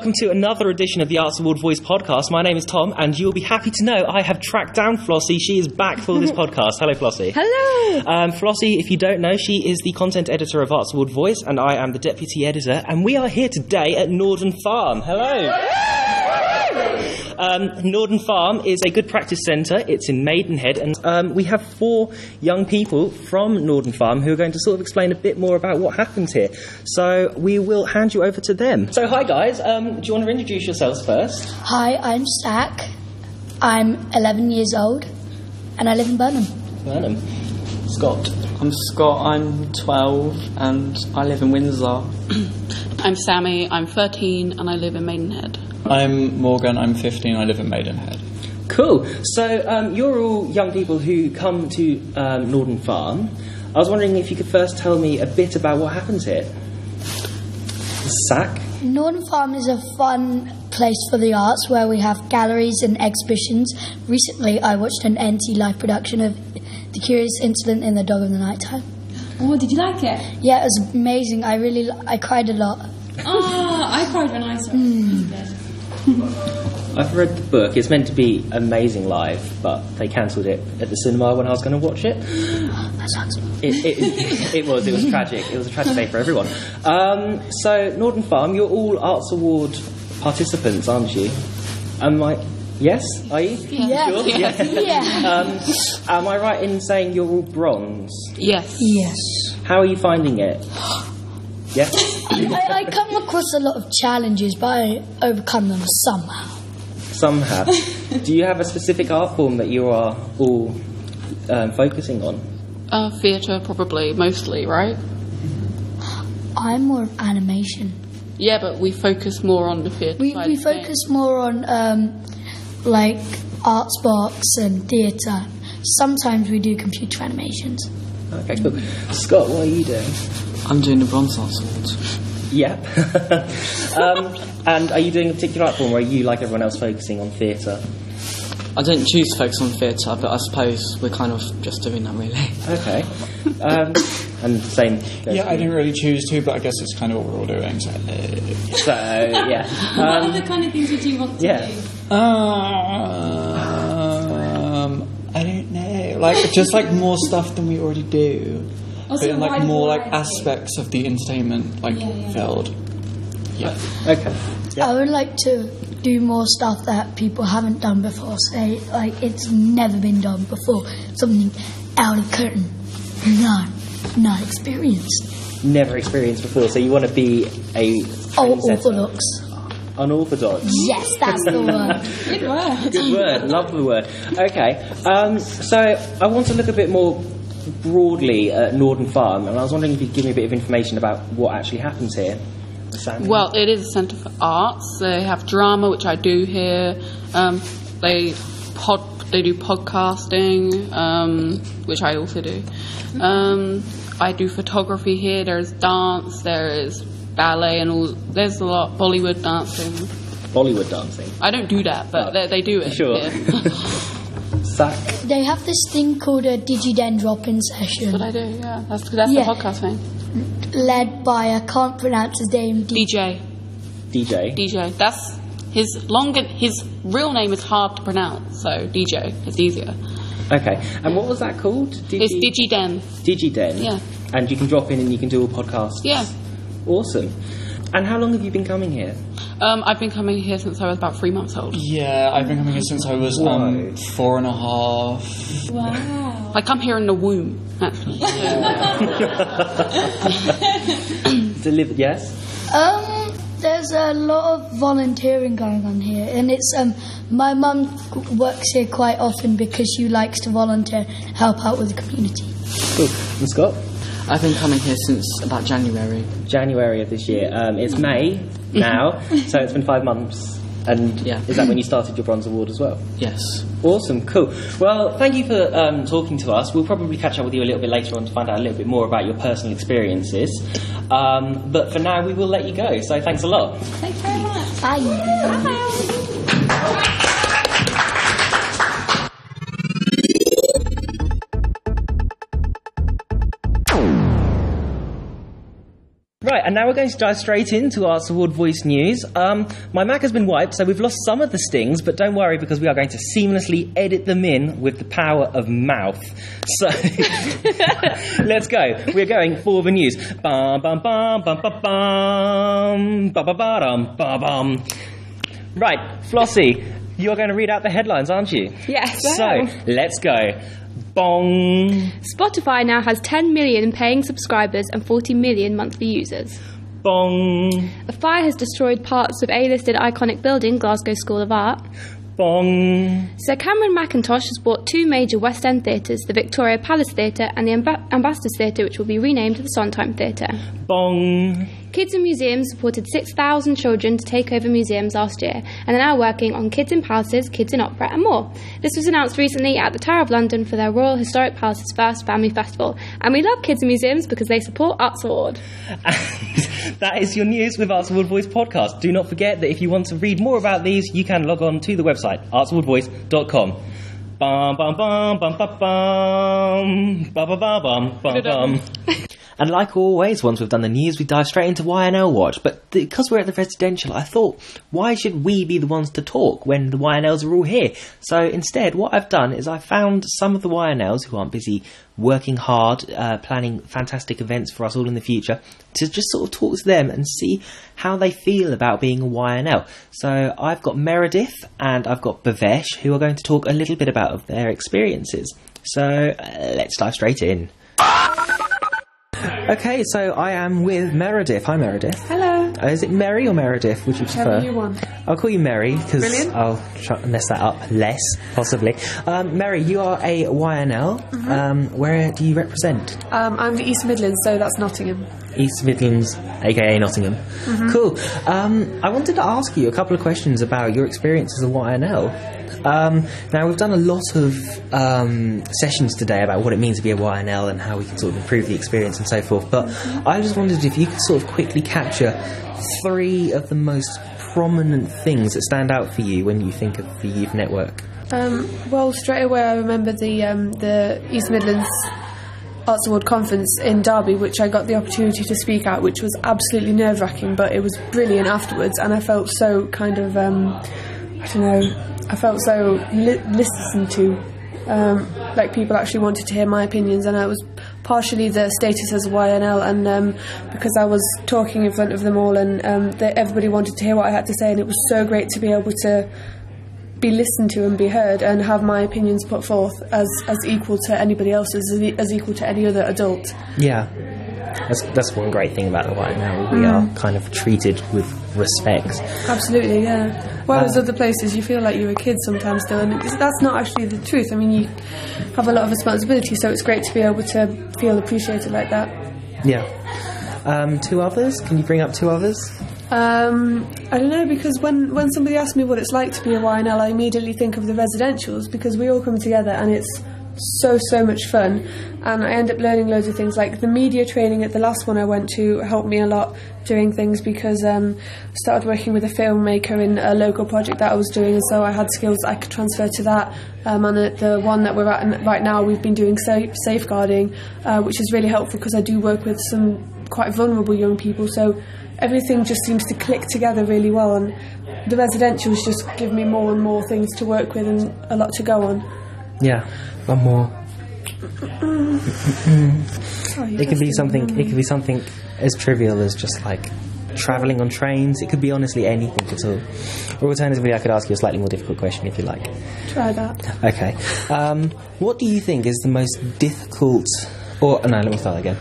and welcome to another edition of the Arts Award Voice podcast. My name is Tom, and you'll be happy to know I have tracked down Flossie. She is back for this podcast. Hello, Flossie. Hello. Um, Flossie, if you don't know, she is the content editor of Arts Award Voice, and I am the deputy editor, and we are here today at Norden Farm. Hello. Um, Norden Farm is a good practice centre. It's in Maidenhead, and um, we have four young people from Norden Farm who are going to sort of explain a bit more about what happens here. So we will hand you over to them. So, hi guys. Um, do you want to introduce yourselves first? Hi, I'm Zach. I'm 11 years old, and I live in Burnham. Burnham. Scott. I'm Scott, I'm 12 and I live in Windsor. I'm Sammy, I'm 13 and I live in Maidenhead. I'm Morgan, I'm 15, I live in Maidenhead. Cool. So um, you're all young people who come to um, Norden Farm. I was wondering if you could first tell me a bit about what happens here. Zach. Norden Farm is a fun place for the arts where we have galleries and exhibitions. Recently, I watched an NT live production of The Curious Incident in the Dog of the Nighttime. Oh, did you like it? Yeah, it was amazing. I really, I cried a lot. Oh, I cried when I saw it. I've read the book. It's meant to be amazing live, but they cancelled it at the cinema when I was going to watch it. That sucks. It, it, it was. It was tragic. It was a tragic day for everyone. Um, so, Norden Farm, you're all Arts Award participants, aren't you? Am I? Yes. Are you? Yeah. Sure? Yeah. Yeah. Um, am I right in saying you're all bronze? Yes. Yes. How are you finding it? Yes. I, I come across a lot of challenges, but I overcome them somehow. Somehow. Do you have a specific art form that you are all um, focusing on? Uh, theatre, probably, mostly, right? I'm more of animation. Yeah, but we focus more on the theatre. We, we focus more on um, like arts box and theatre. Sometimes we do computer animations. Okay, cool. Scott, what are you doing? I'm doing the Bronze Arts Awards. Yeah. um, and are you doing a particular art form, or are you, like everyone else, focusing on theatre? I don't choose to focus on theatre, but I suppose we're kind of just doing that really. Okay. Um, and same. Yeah, I didn't really choose to, but I guess it's kind of what we're all doing. So. So yeah. What Um, other kind of things did you want to yeah. do? Um, I don't know. Like, just like more stuff than we already do. Also, but in like wide more like variety. aspects of the entertainment, like Yeah, yeah. field. Yeah. okay. Yeah. I would like to do more stuff that people haven't done before. Say, like, it's never been done before. Something out of curtain. Not, not experienced. Never experienced before, so you want to be a Oh, trendsetter. orthodox. Unorthodox. Yes, that's the word. Good word. Good word. Love the word. Okay. Um, so I want to look a bit more broadly at Norden Farm, and I was wondering if you could give me a bit of information about what actually happens here. Sam? Well, it is a centre for arts. They have drama, which I do here. Um, they pod, they do podcasting, um, which I also do. Um, I do photography here. There's dance. There is ballet, and all. There's a lot Bollywood dancing. Bollywood dancing. I don't do that, but oh. they, they do it. Sure. here. Zach. They have this thing called a DigiDen drop-in session, But I do, yeah. That's that's Yeah. the podcast thing. led by I can't pronounce his name. D- DJ, DJ. DJ. That's his longer. His real name is hard to pronounce, so DJ. It's easier. Okay. And what was that called? Digi- It's DigiDen. DigiDen. Yeah. And you can drop in and you can do all podcasts. Yeah. Awesome. And how long have you been coming here? Um, I've been coming here since I was about three months old. Yeah, I've been coming here since I was um, four and a half. Wow. I come here in the womb, actually. Delivered, yes? Um, there's a lot of volunteering going on here, and it's um, my mum works here quite often because she likes to volunteer, help out with the community. Cool. And Scott? I've been coming here since about January. January of this year. Um, it's May now, so it's been five months. And Yeah. is that when you started your Bronze Award as well? Yes. Awesome, cool. Well, thank you for um, talking to us. We'll probably catch up with you a little bit later on to find out a little bit more about your personal experiences. Um, but for now, we will let you go. So thanks a lot. Thanks very much. Bye. Right, And now we're going to dive straight into our Sword Voice news. Um, my Mac has been wiped, so we've lost some of the stings, but don't worry because we are going to seamlessly edit them in with the power of mouth. So let's go. We're going for the news. Bum, bum, bum, bum, bum, bum, bum. Right, Flossie, you're going to read out the headlines, aren't you? Yes. So let's go. Bong, Spotify now has 10 million paying subscribers and 40 million monthly users. bong, A fire has destroyed parts of A-listed iconic building Glasgow School of Art. bong, Sir Cameron Mackintosh has bought two major West End theatres, the Victoria Palace Theatre and the Amb- Ambassadors Theatre, which will be renamed the Sondheim Theatre. bong. Kids in Museums supported 6,000 children to take over museums last year and are now working on Kids in Palaces, Kids in Opera, and more. This was announced recently at the Tower of London for their Royal Historic Palace's first family festival. And we love Kids in Museums because they support Arts Award. And that is your news with Arts Award Voice podcast. Do not forget that if you want to read more about these, you can log on to the website artsawardvoice.com. Bum bum bum bum bum bum bum bum bum bum bum bum. And like always, once we've done the news, we dive straight into YNL Watch. But because we're at the residential, I thought, why should we be the ones to talk when the YNLs are all here? So instead, what I've done is I found some of the YNLs who aren't busy working hard, uh, planning fantastic events for us all in the future, to just sort of talk to them and see how they feel about being a YNL. So I've got Meredith and I've got Bhavesh who are going to talk a little bit about their experiences. So uh, let's dive straight in. Okay, so I am with Meredith. Hi, Meredith. Hello. Uh, is it Mary or Meredith? Would you prefer? Whichever you want. I'll call you Mary because Brilliant. I'll try and mess that up less, possibly. Um, Mary, you are a YNL. Mm-hmm. Um, where do you represent? Um, I'm the East Midlands, so that's Nottingham. East Midlands, aka Nottingham. Mm-hmm. Cool. Um, I wanted to ask you a couple of questions about your experience as a YNL. Um, now, we've done a lot of um, sessions today about what it means to be a YNL and how we can sort of improve the experience and so forth, but I just wondered if you could sort of quickly capture three of the most prominent things that stand out for you when you think of the Youth Network. Um, well, straight away I remember the um, the East Midlands Arts Award conference in Derby, which I got the opportunity to speak at, which was absolutely nerve wracking, but it was brilliant afterwards, and I felt so kind of um, I don't know, I felt so li- listened to. Um, like people actually wanted to hear my opinions, and I was partially the status as YNL, and um, because I was talking in front of them all, and um, they, everybody wanted to hear what I had to say, and it was so great to be able to be listened to and be heard and have my opinions put forth as, as equal to anybody else's, as, as equal to any other adult. Yeah. That's, that's one great thing about the YNL. We are kind of treated with respect. Absolutely, yeah. Whereas other places, you feel like you're a kid sometimes still, and that's not actually the truth. I mean, you have a lot of responsibility, so it's great to be able to feel appreciated like that. Yeah. Um, two others? Can you bring up two others? Um, I don't know because when, when somebody asks me what it's like to be a YNL, I immediately think of the residentials because we all come together and it's so so much fun, and I end up learning loads of things. Like the media training at the last one I went to helped me a lot doing things because um, I started working with a filmmaker in a local project that I was doing, and so I had skills I could transfer to that. Um, and the one that we're at right now, we've been doing safe, safeguarding, uh, which is really helpful because I do work with some quite vulnerable young people, so everything just seems to click together really well and the residentials just give me more and more things to work with and a lot to go on. Yeah. One more. Sorry, It could be something. It could be something as trivial as just like traveling on trains. It could be honestly anything at all. Or alternatively, I could ask you a slightly more difficult question if you like. try that. Okay. Um, what do you think is the most difficult? Or no, let me start again.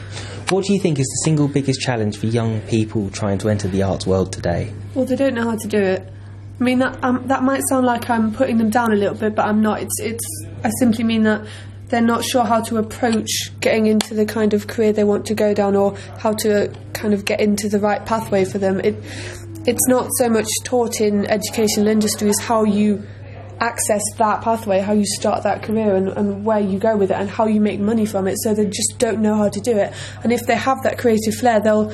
What do you think is the single biggest challenge for young people trying to enter the arts world today? Well, they don't know how to do it. I mean that um, that might sound like I'm putting them down a little bit, but I'm not. It's it's. I simply mean that they're not sure how to approach getting into the kind of career they want to go down, or how to kind of get into the right pathway for them. It it's not so much taught in educational industries how you access that pathway, how you start that career, and, and where you go with it, and how you make money from it. So they just don't know how to do it. And if they have that creative flair, they'll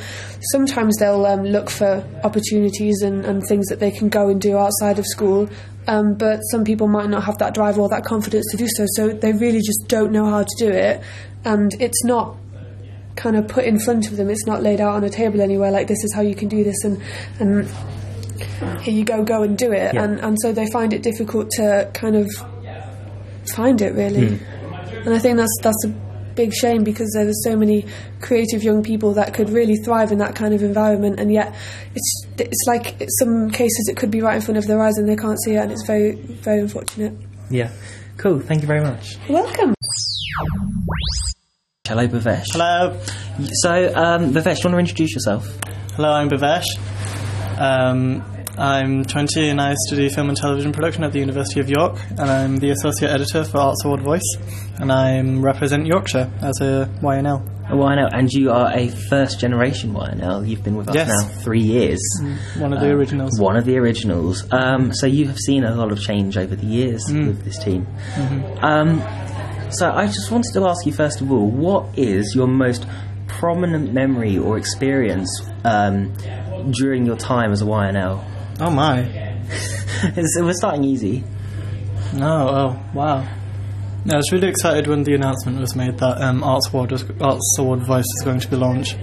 sometimes they'll um, look for opportunities and, and things that they can go and do outside of school. Um, but some people might not have that drive or that confidence to do so. So they really just don't know how to do it, and it's not kind of put in front of them. It's not laid out on a table anywhere like this is how you can do this and and here you go, go and do it. Yeah. And and so they find it difficult to kind of find it really. And I think that's that's a big shame because there were so many creative young people that could really thrive in that kind of environment, and yet it's it's like in some cases it could be right in front of their eyes and they can't see it, and it's very very unfortunate. Yeah. Cool. Thank you very much. Welcome. Hello, Bhavesh. Hello. So, um, Bhavesh, do you want to introduce yourself? Hello, I'm Bhavesh. Um, I'm 20 and I study film and television production at the University of York, and I'm the associate editor for Arts Award Voice, and I represent Yorkshire as a YNL. A YNL, and you are a first generation YNL. You've been with us Yes. now three years. One of the Um, originals. One of the originals. Um, so you have seen a lot of change over the years Mm. with this team. Mm-hmm. Um, so I just wanted to ask you first of all, what is your most prominent memory or experience um, during your time as a YNL? Oh my. we're starting easy. No, oh, wow. No, I was really excited when the announcement was made that um, Arts Award was, Arts Award Voice was going to be launched.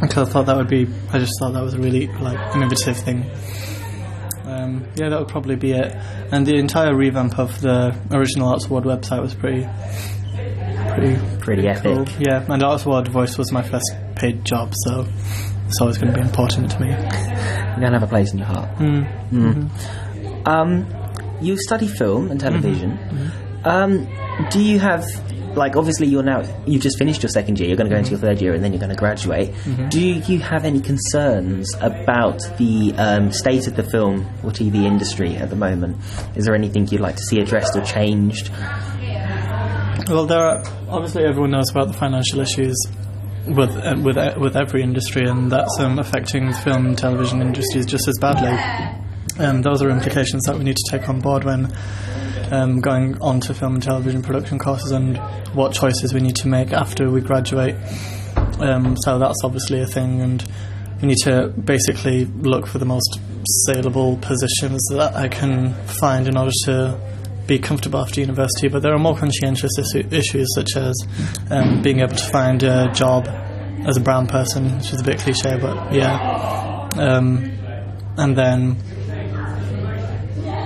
Because I thought that would be, I just thought that was a really like innovative thing. Um, yeah, that would probably be it. And the entire revamp of the original Arts Award website was pretty, pretty Pretty epic. cool. Yeah, and Arts Award Voice was my first paid job, so it's always going to be important to me. You're going to have a place in your heart. Mm. Um, you study film and television. Um, do you have, like, obviously you're now, you've just finished your second year, you're going to go into your third year, and then you're going to graduate. Do you have any concerns about the um, state of the film or TV industry at the moment? Is there anything you'd like to see addressed or changed? Well, there are obviously everyone knows about the financial issues with uh, with uh, with every industry, and that's um, affecting the film and television industries just as badly. And those are implications that we need to take on board when um, going on to film and television production courses, and what choices we need to make after we graduate. Um, so that's obviously a thing, and we need to basically look for the most saleable positions that I can find in order to be comfortable after university. But there are more conscientious issu- issues, such as um, being able to find a job as a brown person, which is a bit cliche, but yeah. Um, and then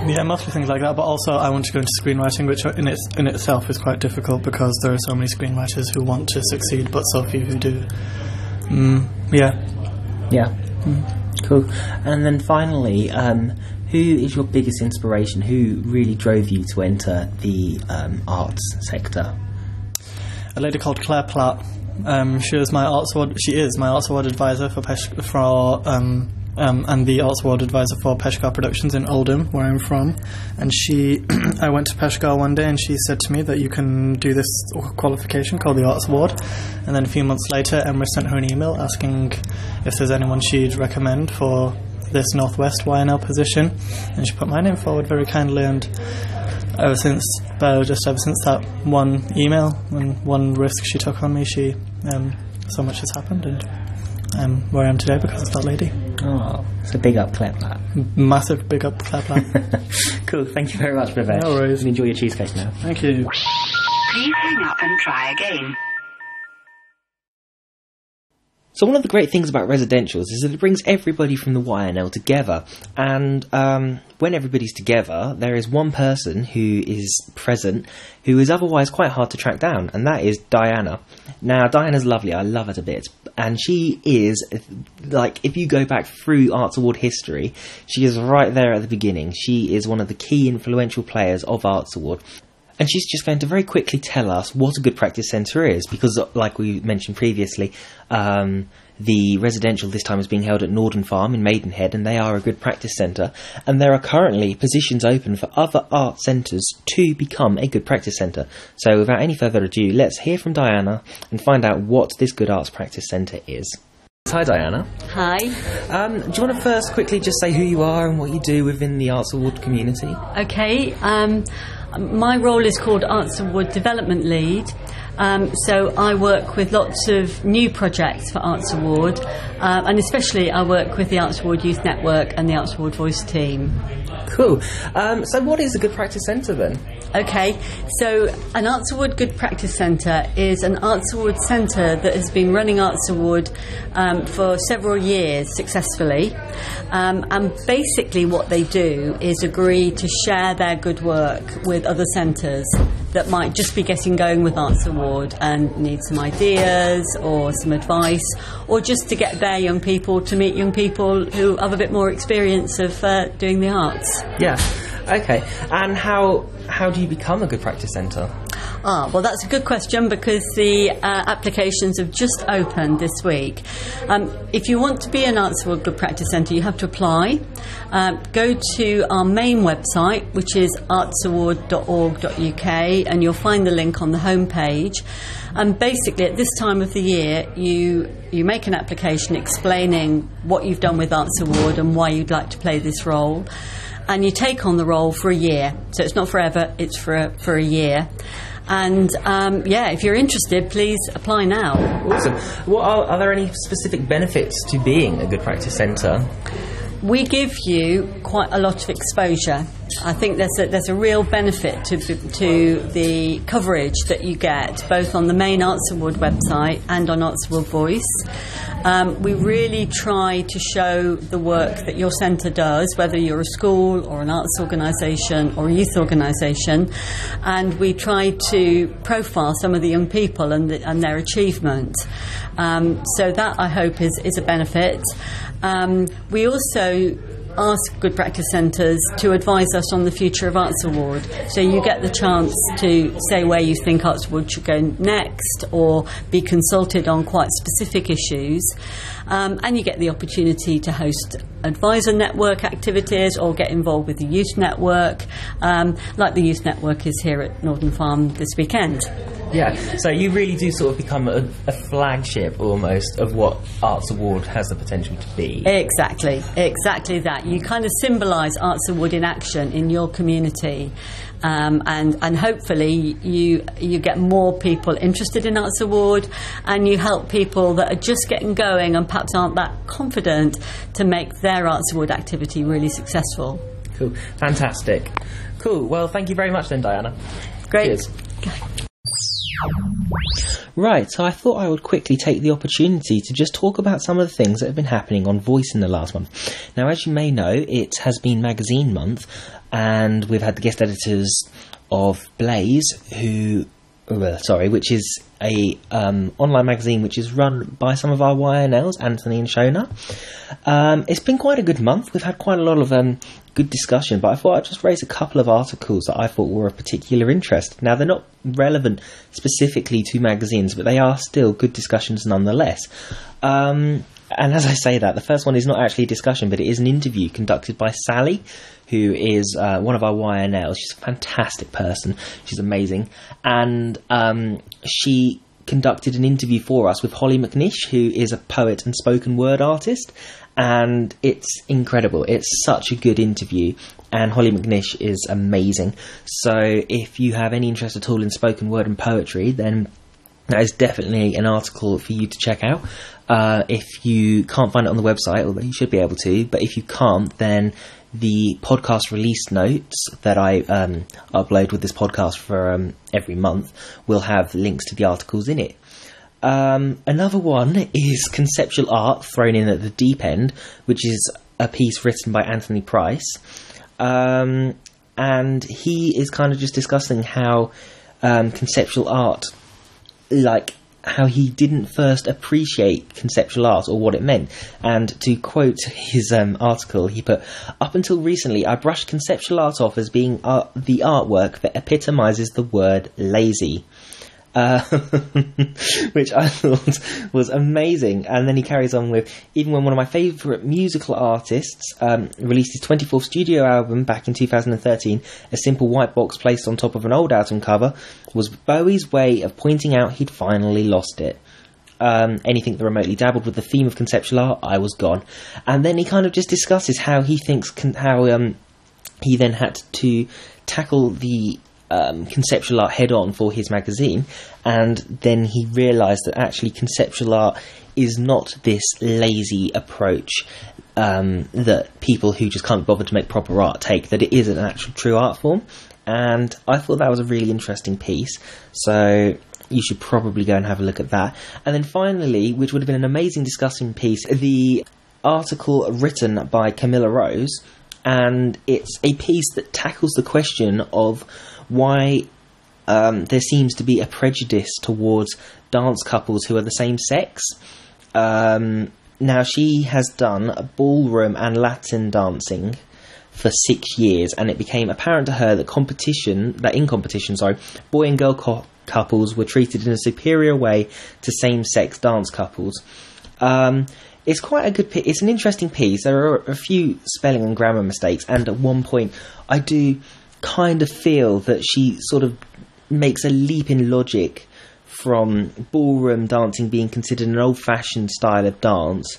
yeah, mostly things like that. But also, I want to go into screenwriting, which in in itself is quite difficult because there are so many screenwriters who want to succeed, but so few who do. Mm, yeah. Yeah. Cool. And then finally, um, who is your biggest inspiration? Who really drove you to enter the um, arts sector? a lady called Claire Platt. Um, she was my arts award. She is my arts award advisor for Pesh- for um, um, and the arts award advisor for Peshkar Productions in Oldham, where I'm from. And she, I went to Peshkar one day, and she said to me that you can do this qualification called the arts award. And then a few months later, Emma sent her an email asking if there's anyone she'd recommend for this Northwest YNL position, and she put my name forward very kindly and ever since, uh, just ever since that one email and one risk she took on me, she um, so much has happened, and I'm where I am today because of that lady. Oh, it's a big up, Claire Platt. Massive big up, Claire Platt. cool. Thank you very much, Bhavesh. No worries. And enjoy your cheesecake now. Thank you. Please hang up and try again. So one of the great things about residentials is that it brings everybody from the YNL together, and um, when everybody's together, there is one person who is present who is otherwise quite hard to track down, and that is Diana. Now, Diana's lovely; I love her to bits, and she is like if you go back through Arts Award history, she is right there at the beginning. She is one of the key influential players of Arts Award. And she's just going to very quickly tell us what a good practice centre is, because, like we mentioned previously, um, the residential this time is being held at Norden Farm in Maidenhead, and they are a good practice centre. And there are currently positions open for other art centres to become a good practice centre. So, without any further ado, let's hear from Diana and find out what this good arts practice centre is. Hi, Diana. Hi. Um, do you want to first quickly just say who you are and what you do within the Arts Award community? Okay. Um, my role is called Arts Award Development Lead. Um, so I work with lots of new projects for Arts Award, um, and especially I work with the Arts Award Youth Network and the Arts Award Voice team. Cool. Um, so, what is a good practice centre then? Okay, so an Arts Award Good Practice Centre is an Arts Award centre that has been running Arts Award um, for several years successfully. Um, and basically, what they do is agree to share their good work with other centres that might just be getting going with Arts Award and need some ideas or some advice, or just to get their young people to meet young people who have a bit more experience of uh, doing the arts. Yeah. Okay. And how how do you become a good practice centre? Ah, well, that's a good question because the uh, applications have just opened this week. Um, if you want to be an Arts Award Good Practice Centre, you have to apply. Um, go to our main website, which is artsaward.org.uk, and you'll find the link on the homepage. And basically, at this time of the year, you you make an application explaining what you've done with Arts Award and why you'd like to play this role and you take on the role for a year. So it's not forever; it's for a, for a year. And um, yeah, if you're interested, please apply now. Awesome. What are, are there any specific benefits to being a good practice centre? We give you quite a lot of exposure. I think there's a, there's a real benefit to, to the coverage that you get, both on the main Arts Award website and on Arts Award Voice. Um, we really try to show the work that your centre does, whether you're a school or an arts organisation or a youth organisation, and we try to profile some of the young people and, the, and their achievement. Um, so that I hope is, is a benefit. Um, we also ask good practice centres to advise us on the future of Arts Award. So you get the chance to say where you think Arts Award should go next or be consulted on quite specific issues. Um, and you get the opportunity to host advisor network activities or get involved with the youth network, um, like the youth network is here at Norden Farm this weekend. Yeah, so you really do sort of become a, a, flagship almost of what Arts Award has the potential to be. Exactly, exactly that. You kind of symbolise Arts Award in action in your community. Um, and and hopefully you you get more people interested in Arts Award, and you help people that are just getting going and perhaps aren't that confident to make their Arts Award activity really successful. Cool, fantastic, cool. Well, thank you very much, then, Diana. Great. Cheers. Right, so I thought I would quickly take the opportunity to just talk about some of the things that have been happening on Voice in the last month. Now, as you may know, it has been Magazine Month, and we've had the guest editors of Blaze, who, uh, sorry, which is a um, online magazine which is run by some of our YNLs, Anthony and Shona. Um, it's been quite a good month. We've had quite a lot of um, good discussion, but I thought I'd just raise a couple of articles that I thought were of particular interest. Now, they're not relevant specifically to magazines, but they are still good discussions nonetheless. Um, and as I say that, the first one is not actually a discussion, but it is an interview conducted by Sally, who is uh, one of our YNLs. She's a fantastic person. She's amazing. And um, she conducted an interview for us with Hollie McNish, who is a poet and spoken word artist. And it's incredible. It's such a good interview. And Hollie McNish is amazing. So if you have any interest at all in spoken word and poetry, then that is definitely an article for you to check out. Uh, if you can't find it on the website, although you should be able to, but if you can't, then the podcast release notes that I um, upload with this podcast for um, every month will have links to the articles in it. Um, another one is conceptual art thrown in at the deep end, which is a piece written by Anthony Price, um, and he is kind of just discussing how um, conceptual art, like how he didn't first appreciate conceptual art or what it meant. And to quote his um, article, he put, Up until recently, I brushed conceptual art off as being art- the artwork that epitomizes the word lazy. Which I thought was amazing. And then he carries on with even when one of my favourite musical artists um, released his 24th studio album back in 2013, a simple white box placed on top of an old album cover was Bowie's way of pointing out he'd finally lost it. Um, anything that remotely dabbled with the theme of conceptual art, I was gone. And then he kind of just discusses how he thinks con- how um, he then had to tackle the um, conceptual art head on for his magazine, and then he realised that actually conceptual art is not this lazy approach. um, that people who just can't bother to make proper art take that it is an actual true art form. And I thought that was a really interesting piece. So you should probably go and have a look at that. And then finally, which would have been an amazing discussion piece, the article written by Camilla Rose, and it's a piece that tackles the question of why um, there seems to be a prejudice towards dance couples who are the same sex. Um, now, she has done ballroom and Latin dancing for six years, and it became apparent to her that competition, that in competition, sorry, boy and girl co- couples were treated in a superior way to same-sex dance couples. Um, it's quite a good. It's an interesting piece. There are a few spelling and grammar mistakes, and at one point, I do kind of feel that she sort of makes a leap in logic from ballroom dancing being considered an old-fashioned style of dance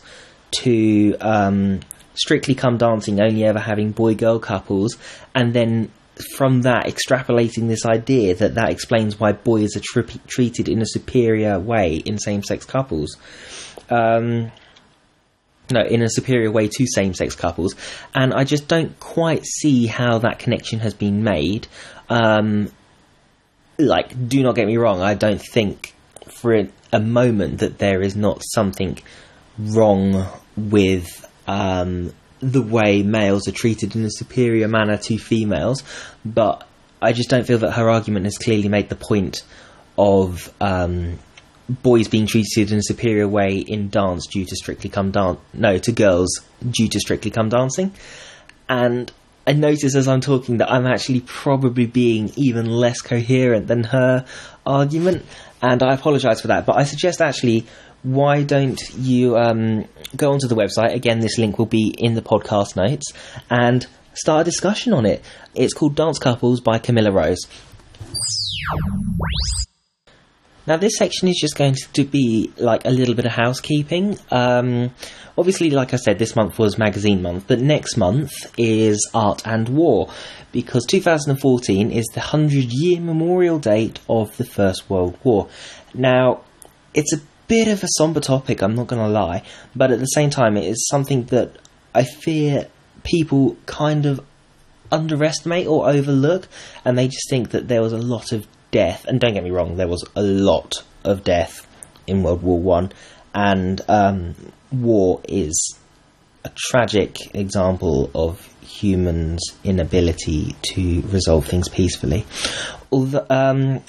to um, strictly come dancing only ever having boy-girl couples, and then from that extrapolating this idea that that explains why boys are tri- treated in a superior way in same-sex couples. Um, no, in a superior way to same-sex couples, and I just don't quite see how that connection has been made. Um, like, do not get me wrong, I don't think for a, a moment that there is not something wrong with um, the way males are treated in a superior manner to females, but I just don't feel that her argument has clearly made the point of um, boys being treated in a superior way in dance due to strictly come dance. No, to girls due to strictly come dancing, and I notice as I'm talking that I'm actually probably being even less coherent than her argument, and I apologise for that. But I suggest actually, why don't you um, go onto the website? Again, this link will be in the podcast notes, and start a discussion on it. It's called Dance Couples by Camilla Rose. Now, this section is just going to be like a little bit of housekeeping. Um, obviously, like I said, this month was magazine month, but next month is art and war because 2014 is the 100 year memorial date of the First World War. Now, it's a bit of a somber topic, I'm not going to lie, but at the same time, it is something that I fear people kind of underestimate or overlook, and they just think that there was a lot of death. And don't get me wrong, there was a lot of death in World War One, and um, war is a tragic example of humans' inability to resolve things peacefully. Although, um,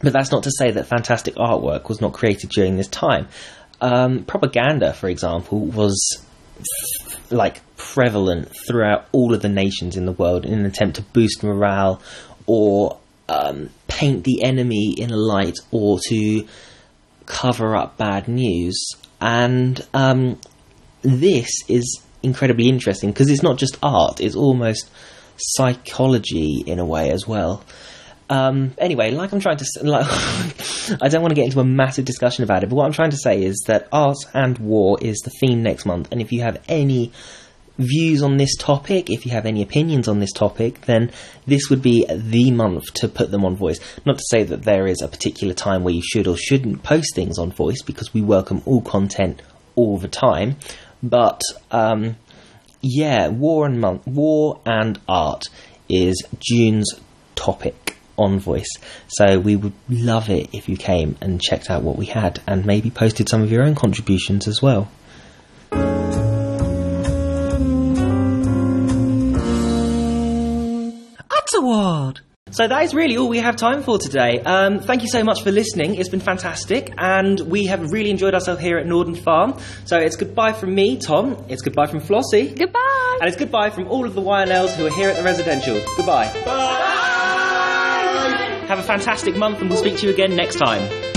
but that's not to say that fantastic artwork was not created during this time. Um, propaganda, for example, was like prevalent throughout all of the nations in the world in an attempt to boost morale or um, paint the enemy in a light or to cover up bad news. And um, this is incredibly interesting because it's not just art; it's almost psychology in a way as well. Um, anyway, like I'm trying to, like, I don't want to get into a massive discussion about it, but what I'm trying to say is that art and war is the theme next month, and if you have any views on this topic, if you have any opinions on this topic, then this would be the month to put them on voice. Not to say that there is a particular time where you should or shouldn't post things on voice, because we welcome all content all the time, but um, yeah, war and month, war and art is June's topic on voice. So we would love it if you came and checked out what we had and maybe posted some of your own contributions as well. Arts Award! So that is really all we have time for today. Um, thank you so much for listening. It's been fantastic, and we have really enjoyed ourselves here at Norden Farm. So it's goodbye from me, Tom. It's goodbye from Flossie. Goodbye. And it's goodbye from all of the YNLs who are here at the residential. Goodbye. Bye. Have a fantastic month, and we'll speak to you again next time.